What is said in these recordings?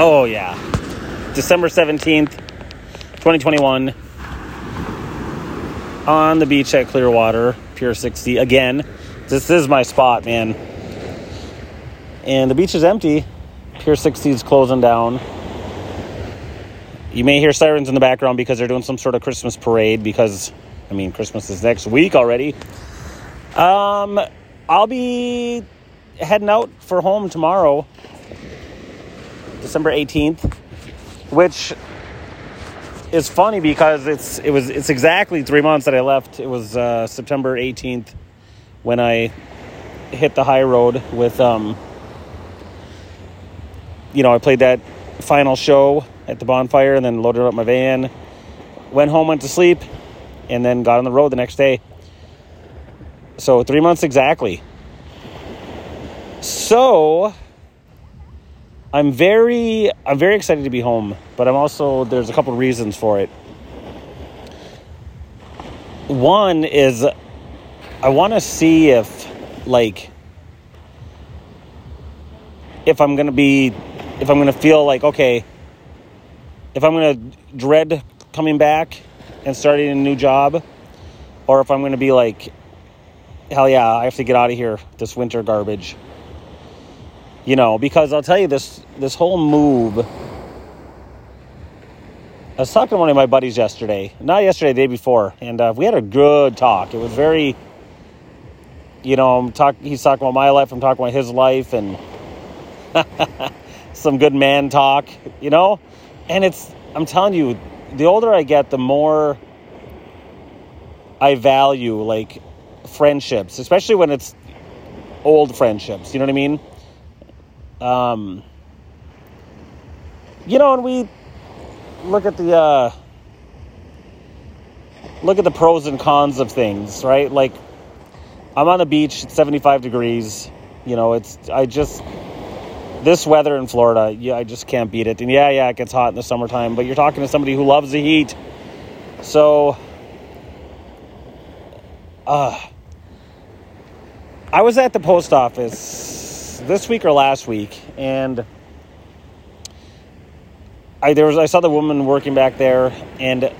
Oh, yeah. December 17th, 2021. On the beach at Clearwater, Pier 60. Again, this is my spot, man. And the beach is empty. Pier 60 is closing down. You may hear sirens in the background because they're doing some sort of Christmas parade because, I mean, Christmas is next week already. Um, I'll be heading out for home tomorrow, December 18th, which is funny because it's it was it's exactly three months that I left. It was uh, September 18th when I hit the high road with um, you know I played that final show at the bonfire and then loaded up my van, went home, went to sleep, and then got on the road the next day. So three months exactly. So I'm very I'm very excited to be home, but I'm also there's a couple reasons for it. One is I want to see if like if I'm going to be if I'm going to feel like okay, if I'm going to dread coming back and starting a new job or if I'm going to be like hell yeah, I have to get out of here this winter garbage you know because i'll tell you this this whole move. I was talking to one of my buddies yesterday not yesterday the day before and uh, we had a good talk. It was very you know I'm talk, he's talking about my life i'm talking about his life and some good man talk you know? And it's i'm telling you the older i get the more i value like friendships especially when it's old friendships you know what i mean um, you know, and we look at the uh, look at the pros and cons of things, right? Like, I'm on the beach, it's 75 degrees. You know, it's I just this weather in Florida, yeah, I just can't beat it. And yeah, yeah, it gets hot in the summertime, but you're talking to somebody who loves the heat. So, uh, I was at the post office this week or last week, and I there was I saw the woman working back there, and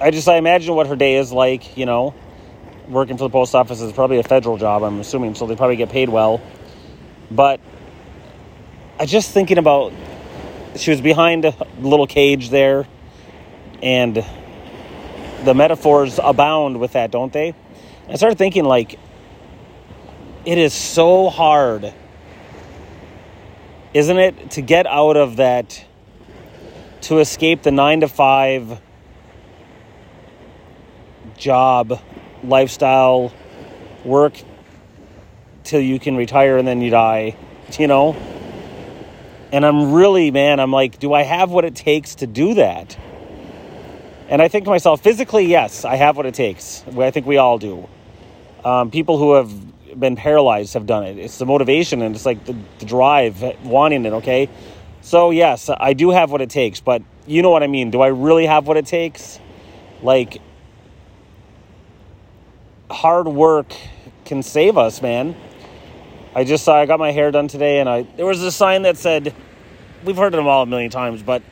I just I imagine what her day is like. You know, working for the post office is probably a federal job. I'm assuming, so they probably get paid well. But I just thinking about she was behind a little cage there, and the metaphors abound with that, don't they? I started thinking like it is so hard, isn't it, to get out of that, to escape the nine to five job, lifestyle, work till you can retire and then you die, you know? And I'm really, man, I'm like, do I have what it takes to do that? And I think to myself, physically, yes, I have what it takes. I think we all do. Um, people who have been paralyzed have done it. It's the motivation and it's like the, the drive, wanting it, okay? So, yes, I do have what it takes, but you know what I mean. Do I really have what it takes? Like, hard work can save us, man. I just saw, I got my hair done today, and I there was a sign that said, we've heard them all a million times, but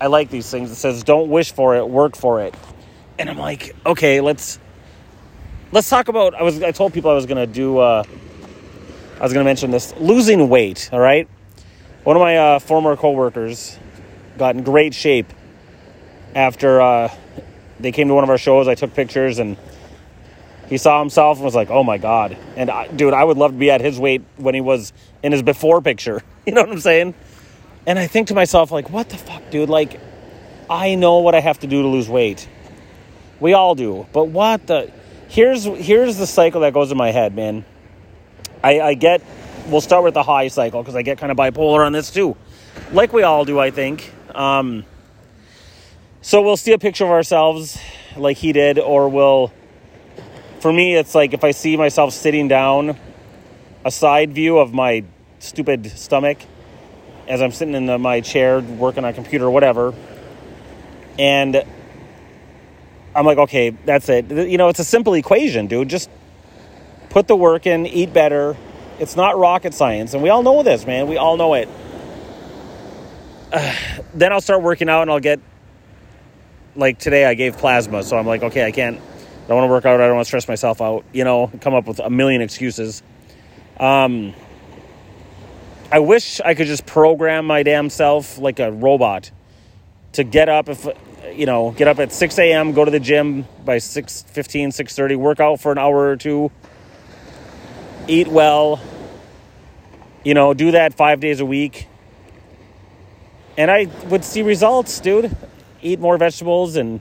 I like these things. It says, don't wish for it, work for it. And I'm like, okay, let's let's talk about. I was I told people I was gonna do. Uh, I was gonna mention this losing weight. All right, one of my uh, former coworkers got in great shape after uh, they came to one of our shows. I took pictures and he saw himself and was like, "Oh my god!" And I, dude, I would love to be at his weight when he was in his before picture. You know what I'm saying? And I think to myself, like, what the fuck, dude? Like, I know what I have to do to lose weight. We all do, but what the? Here's here's the cycle that goes in my head, man. I, I get. We'll start with the high cycle because I get kind of bipolar on this too, like we all do, I think. Um, so we'll see a picture of ourselves like he did, or we'll. For me, it's like if I see myself sitting down, a side view of my stupid stomach as I'm sitting in the, my chair working on a computer or whatever, and I'm like, okay, that's it. You know, it's a simple equation, dude. Just put the work in, eat better. It's not rocket science. And we all know this, man. We all know it. uh, then I'll start working out and I'll get like today I gave plasma, so I'm like, okay, I can't. I don't want to work out. I don't want to stress myself out. You know, come up with a million excuses. Um, I wish I could just program my damn self like a robot to get up if you know get up at 6 a.m go to the gym by 6 15 6.30 work out for an hour or two eat well you know do that five days a week. And i would see results dude. Eat more vegetables and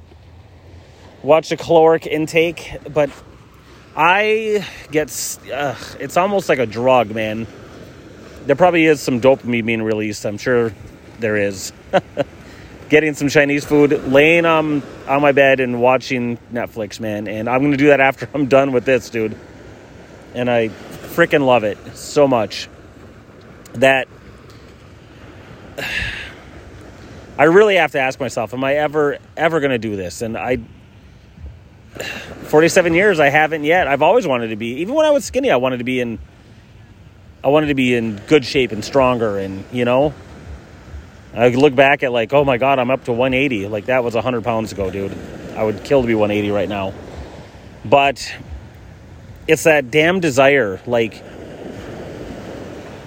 watch the caloric intake. But i get uh, it's almost like a drug man. There probably is some dopamine being released i'm sure there is getting some Chinese food, laying um, on my bed and watching Netflix, man. And I'm to do that after I'm done with this, dude. And I freaking love it so much that I really have to ask myself, am I ever, ever to do this? And I, 47 years, I haven't yet. I've always wanted to be, even when I was skinny, I wanted to be in, I wanted to be in good shape and stronger and, you know, I look back at like, oh my god, I'm up to 180. Like that was 100 pounds ago, dude. I would kill to be 180 right now. But it's that damn desire. Like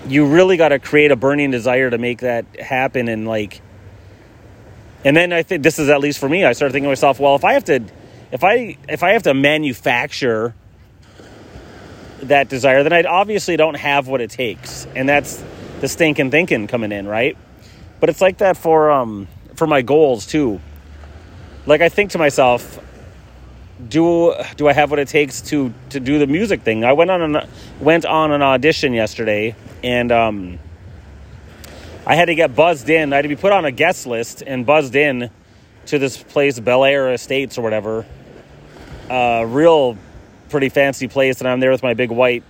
you really got to create a burning desire to make that happen, and like, and then I think this is at least for me. I started thinking to myself, well, if I have to, if I if I have to manufacture that desire, then I obviously don't have what it takes, and that's the stinking thinking coming in, right? But it's like that for um for my goals too. Like I think to myself, do do I have what it takes to to do the music thing? I went on an went on an audition yesterday and um I had to get buzzed in. I had to be put on a guest list and buzzed in to this place, Bel Air Estates or whatever. Uh, real pretty fancy place, and I'm there with my big white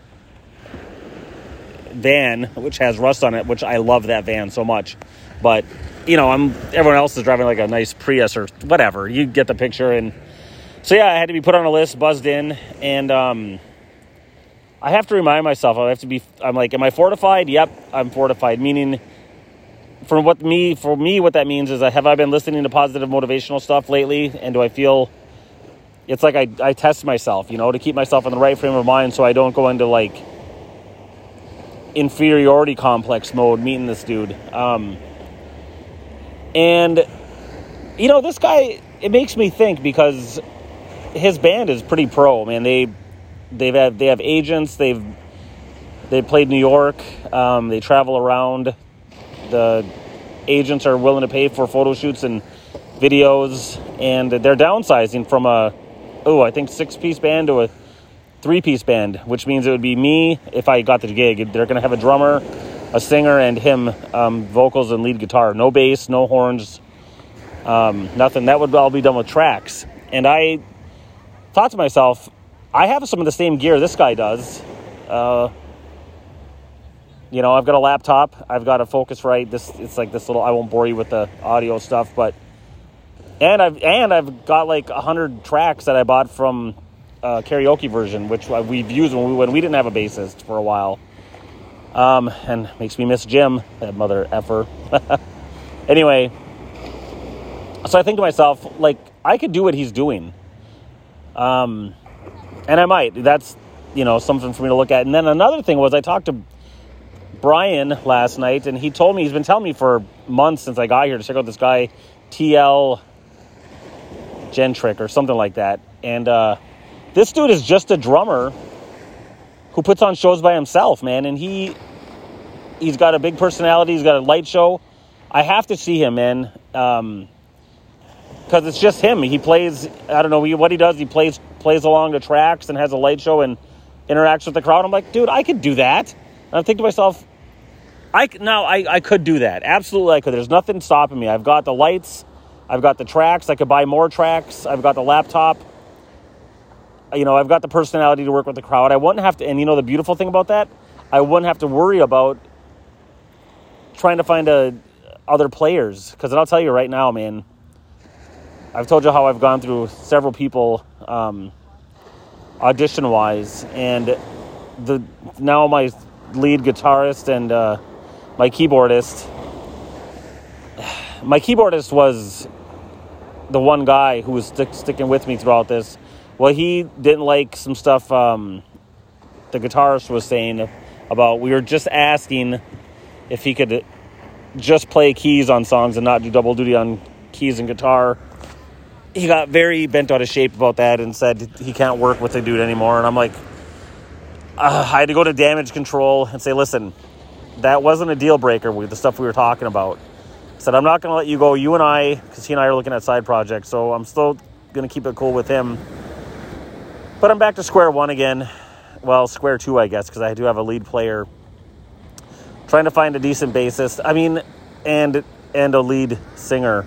van, which has rust on it, which I love that van so much. But you know, I'm everyone else is driving like a nice Prius or whatever. You get the picture. And so yeah, I had to be put on a list, buzzed in, and um, I have to remind myself. I have to be. I'm like, am I fortified? Yep, I'm fortified. Meaning, for what me for me, what that means is, that have I been listening to positive motivational stuff lately? And do I feel? It's like I, I test myself, you know, to keep myself in the right frame of mind so I don't go into like inferiority complex mode meeting this dude. Um, and, you know, this guy, it makes me think because his band is pretty pro, man. They, they've had, they have agents. They've, they played New York. Um, they travel around. The agents are willing to pay for photo shoots and videos, and they're downsizing from a, oh, I think six piece band to a three piece band, which means it would be me if I got the gig. They're going to have a drummer, a singer and him, um, vocals and lead guitar. No bass, no horns, um, nothing. That would all be done with tracks. And I thought to myself, I have some of the same gear this guy does. Uh, you know, I've got a laptop. I've got a Focusrite. This it's like this little. I won't bore you with the audio stuff, but and I've and I've got like hundred tracks that I bought from uh, karaoke version, which we've used when we when we didn't have a bassist for a while. Um, and makes me miss Jim, that mother effer. anyway, so I think to myself, like, I could do what he's doing. Um, and I might. That's, you know, something for me to look at. And then another thing was I talked to Brian last night, and he told me, he's been telling me for months since I got here to check out this guy, TL Gentrick or something like that. And uh, this dude is just a drummer who puts on shows by himself, man, and he he's got a big personality. He's got a light show. I have to see him, man, Um, because um, it's just him. He plays. I don't know what he does. He plays plays along the tracks and has a light show and interacts with the crowd. I'm like, dude, I could do that. And I think to myself, I now I, I could do that. Absolutely, I could. There's nothing stopping me. I've got the lights. I've got the tracks. I could buy more tracks. I've got the laptop you know, I've got the personality to work with the crowd. I wouldn't have to, and you know, the beautiful thing about that, I wouldn't have to worry about trying to find a, other players. Because I'll tell you right now, man, I've told you how I've gone through several people um, audition wise, and the now my lead guitarist and uh, my keyboardist my keyboardist was the one guy who was stick, sticking with me throughout this. Well, he didn't like some stuff um, the guitarist was saying about we were just asking if he could just play keys on songs and not do double duty on keys and guitar. He got very bent out of shape about that and said he can't work with the dude anymore. And I'm like, uh, I had to go to damage control and say, listen, that wasn't a deal breaker with the stuff we were talking about. I said, I'm not going to let you go. You and I, because he and I are looking at side projects, so I'm still going to keep it cool with him. But I'm back to square one again. Well, square two, I guess, because I do have a lead player. Trying to find a decent bassist. I mean, and and a lead singer.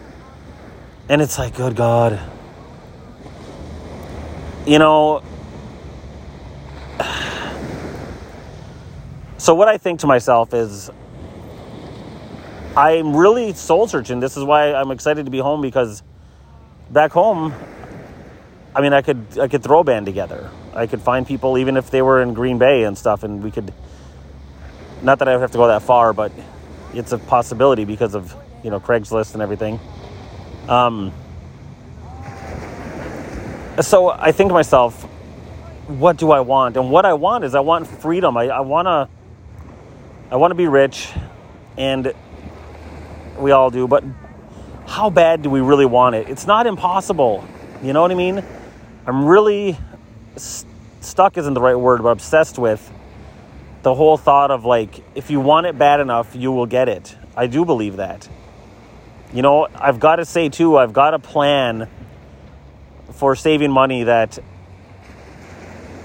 And it's like, good God. You know, so what I think to myself is I'm really soul searching. This is why I'm excited to be home because back home, I mean, I could I could throw a band together. I could find people even if they were in Green Bay and stuff, and we could. Not that I would have to go that far, but it's a possibility because of you know Craigslist and everything. Um, so I think to myself, what do I want? And what I want is I want freedom. I, I wanna I wanna be rich and we all do, but how bad do we really want it? It's not impossible. You know what I mean? I'm really st- stuck isn't the right word, but obsessed with the whole thought of like, if you want it bad enough, you will get it. I do believe that. You know, I've got to say too, I've got a plan for saving money that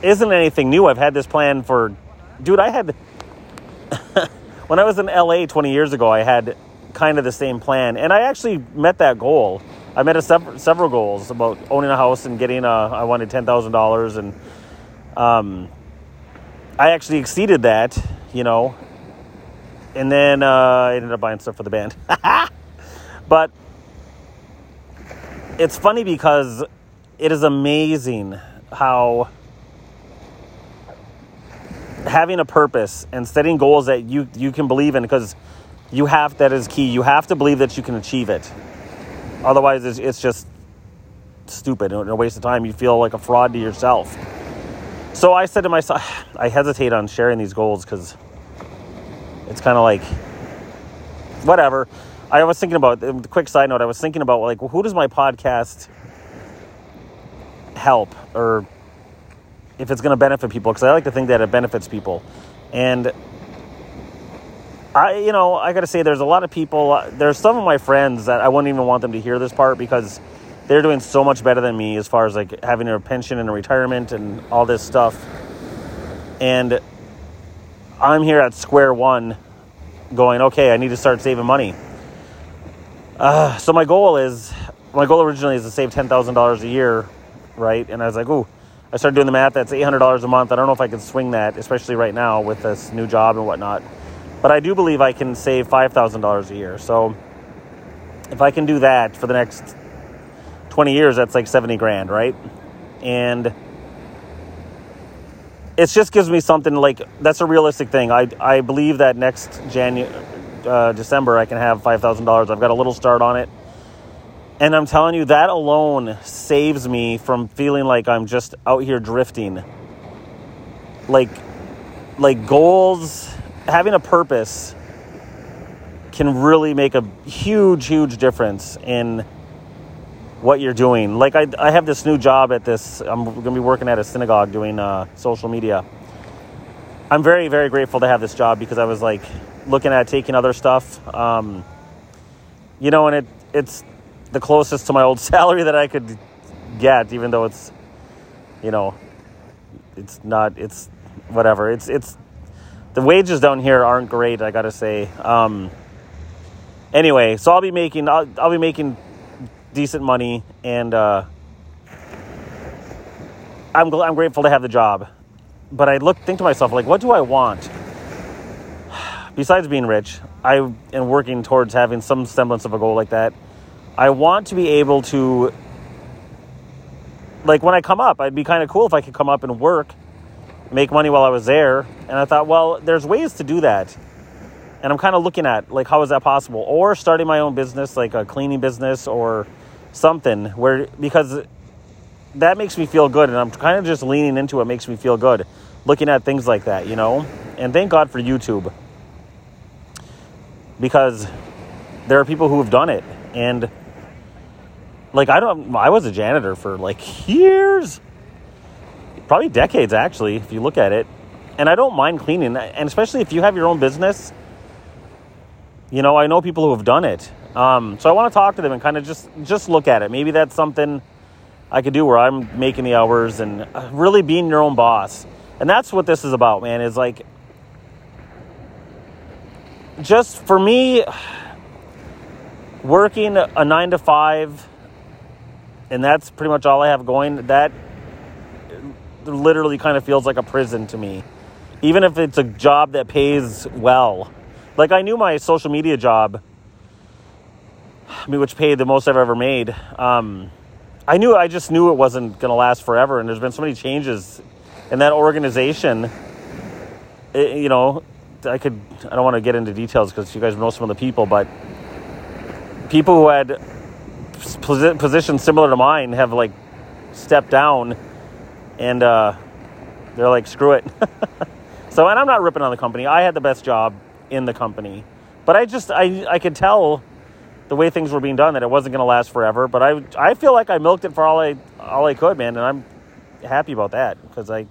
isn't anything new. I've had this plan for, dude, I had, when I was in LA 20 years ago, I had kind of the same plan. And I actually met that goal. I met a sev- several goals about owning a house and getting a, I wanted $10,000 and um, I actually exceeded that, you know. And then uh, I ended up buying stuff for the band. but it's funny because it is amazing how having a purpose and setting goals that you you can believe in because you have that is key. You have to believe that you can achieve it. Otherwise, it's, it's just stupid and a waste of time. You feel like a fraud to yourself. So I said to myself, I hesitate on sharing these goals because it's kind of like whatever. I was thinking about the quick side note. I was thinking about like, who does my podcast help, or if it's going to benefit people? Because I like to think that it benefits people, and I, you know, I got to say, there's a lot of people. Uh, there's some of my friends that I wouldn't even want them to hear this part because they're doing so much better than me as far as like having a pension and a retirement and all this stuff. And I'm here at square one, going, okay, I need to start saving money. Uh, so my goal is, my goal originally is to save ten thousand dollars a year, right? And I was like, ooh, I started doing the math. That's eight hundred dollars a month. I don't know if I can swing that, especially right now with this new job and whatnot. But I do believe I can save $5,000 a year. So if I can do that for the next 20 years, that's like 70 grand, right? And it just gives me something like that's a realistic thing. I, I believe that next January, uh, December, I can have $5,000. I've got a little start on it. And I'm telling you, that alone saves me from feeling like I'm just out here drifting. Like, like goals having a purpose can really make a huge, huge difference in what you're doing. Like I, I have this new job at this. I'm to be working at a synagogue doing uh, social media. I'm very, very grateful to have this job because I was like looking at taking other stuff. Um, you know, and it it's the closest to my old salary that I could get, even though it's, you know, it's not. It's whatever. It's it's the wages down here aren't great. I gotta say. Um, anyway, so I'll be making I'll, I'll be making decent money, and uh, I'm I'm grateful to have the job. But I look think to myself like, what do I want? Besides being rich, I am working towards having some semblance of a goal like that. I want to be able to, like, when I come up, I'd be kind of cool if I could come up and work make money while I was there. And I thought, well, there's ways to do that. and I'm kind of looking at like how is that possible, or starting my own business, like a cleaning business or something, where because that makes me feel good, and I'm kind of just leaning into it makes me feel good, looking at things like that, you know. And thank God for YouTube because there are people who have done it, and like I don't, I was a janitor for like years, probably decades actually, if you look at it, and I don't mind cleaning, and especially if you have your own business. You know, I know people who have done it. Um, so I want to talk to them and kind of just just look at it. Maybe that's something I could do where I'm making the hours and uh, really being your own boss. And that's what this is about, man. Is like just for me working a 9 to 5 and that's pretty much all I have going. That literally kind of feels like a prison to me. Even if it's a job that pays well. Like I knew my social media job, I mean, which paid the most I've ever made. Um, I knew, I just knew it wasn't going to last forever. And there's been so many changes in that organization. It, you know, I could, I don't want to get into details because you guys know some of the people, but people who had positions similar to mine have like stepped down and uh, they're like, screw it. so, and I'm not ripping on the company. I had the best job in the company, but I just, I, I could tell the way things were being done that it wasn't going to last forever. But I, I feel like I milked it for all I, all I could, man. And I'm happy about that because I,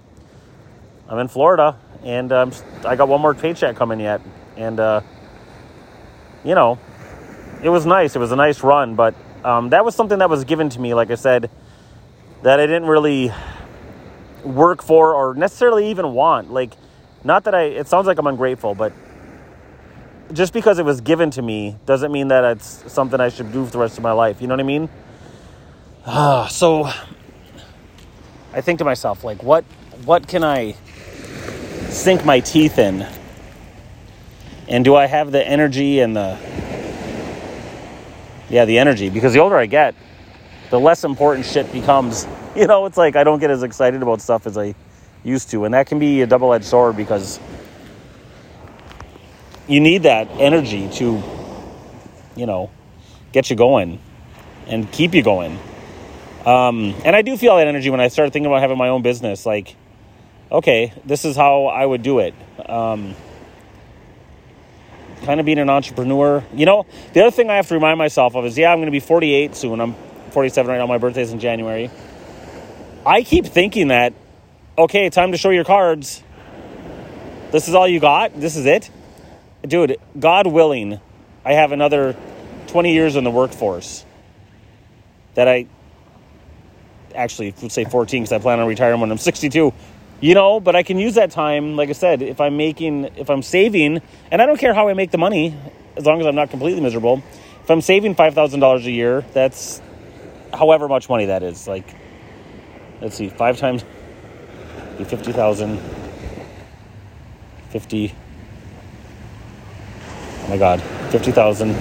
I'm in Florida and um, I got one more paycheck coming yet. And, uh, you know, it was nice. It was a nice run, but um, that was something that was given to me, like I said, that I didn't really work for or necessarily even want. Like, not that I, it sounds like I'm ungrateful, but just because it was given to me doesn't mean that it's something I should do for the rest of my life. You know what I mean? Uh, so I think to myself, like, what, what can I sink my teeth in? And do I have the energy and the yeah, the energy. Because the older I get, the less important shit becomes. You know, it's like I don't get as excited about stuff as I used to. And that can be a double edged sword because you need that energy to, you know, get you going and keep you going. Um, and I do feel that energy when I started thinking about having my own business. Like, okay, this is how I would do it. Um, kind of being an entrepreneur. You know, the other thing I have to remind myself of is, yeah, I'm going to be 48 soon. I'm 47 right now. My birthday's in January. I keep thinking that, okay, time to show your cards. This is all you got. This is it, dude. God willing, I have another 20 years in the workforce. That I actually would say 14 because I plan on retiring when I'm 62 you know but i can use that time like i said if i'm making if i'm saving and i don't care how i make the money as long as i'm not completely miserable if i'm saving $5000 a year that's however much money that is like let's see five times 50000 50 oh my god 50000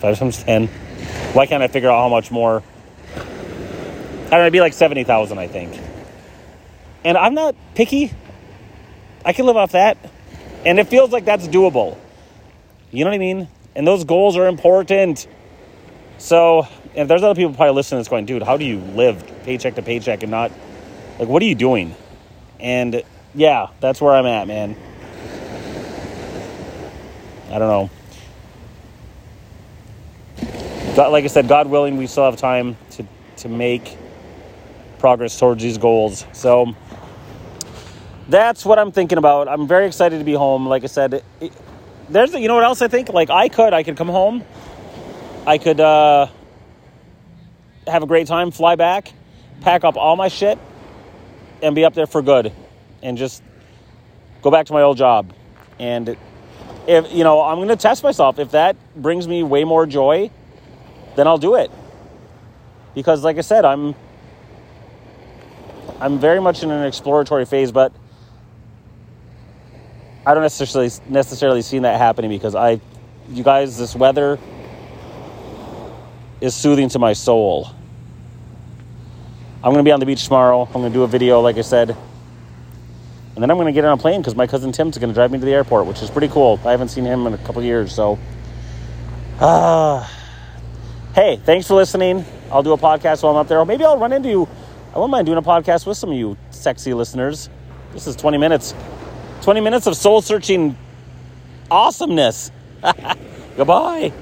five times 10 why can't i figure out how much more I don't know, it'd be like 70,000, I think. And I'm not picky. I can live off that. And it feels like that's doable. You know what I mean? And those goals are important. So, if there's other people probably listening that's going, dude, how do you live paycheck to paycheck and not, like, what are you doing? And yeah, that's where I'm at, man. I don't know. God, like I said, God willing, we still have time to, to make progress towards these goals. So that's what I'm thinking about. I'm very excited to be home. Like I said, it, there's you know what else I think? Like I could I could come home. I could uh, have a great time, fly back, pack up all my shit, and be up there for good, and just go back to my old job. And if you know, I'm going to test myself. If that brings me way more joy, then I'll do it. Because, like I said, I'm I'm very much in an exploratory phase, but I don't necessarily necessarily see that happening because I, you guys, this weather is soothing to my soul. I'm gonna be on the beach tomorrow. I'm gonna do a video, like I said, And then I'm going to get on a plane because my cousin Tim's going to drive me to the airport, which is pretty cool. I haven't seen him in a couple years, so. Uh, hey, thanks for listening. I'll do a podcast while I'm up there. Or maybe I'll run into you. I won't mind doing a podcast with some of you sexy listeners. This is 20 minutes. 20 minutes of soul searching awesomeness. Goodbye.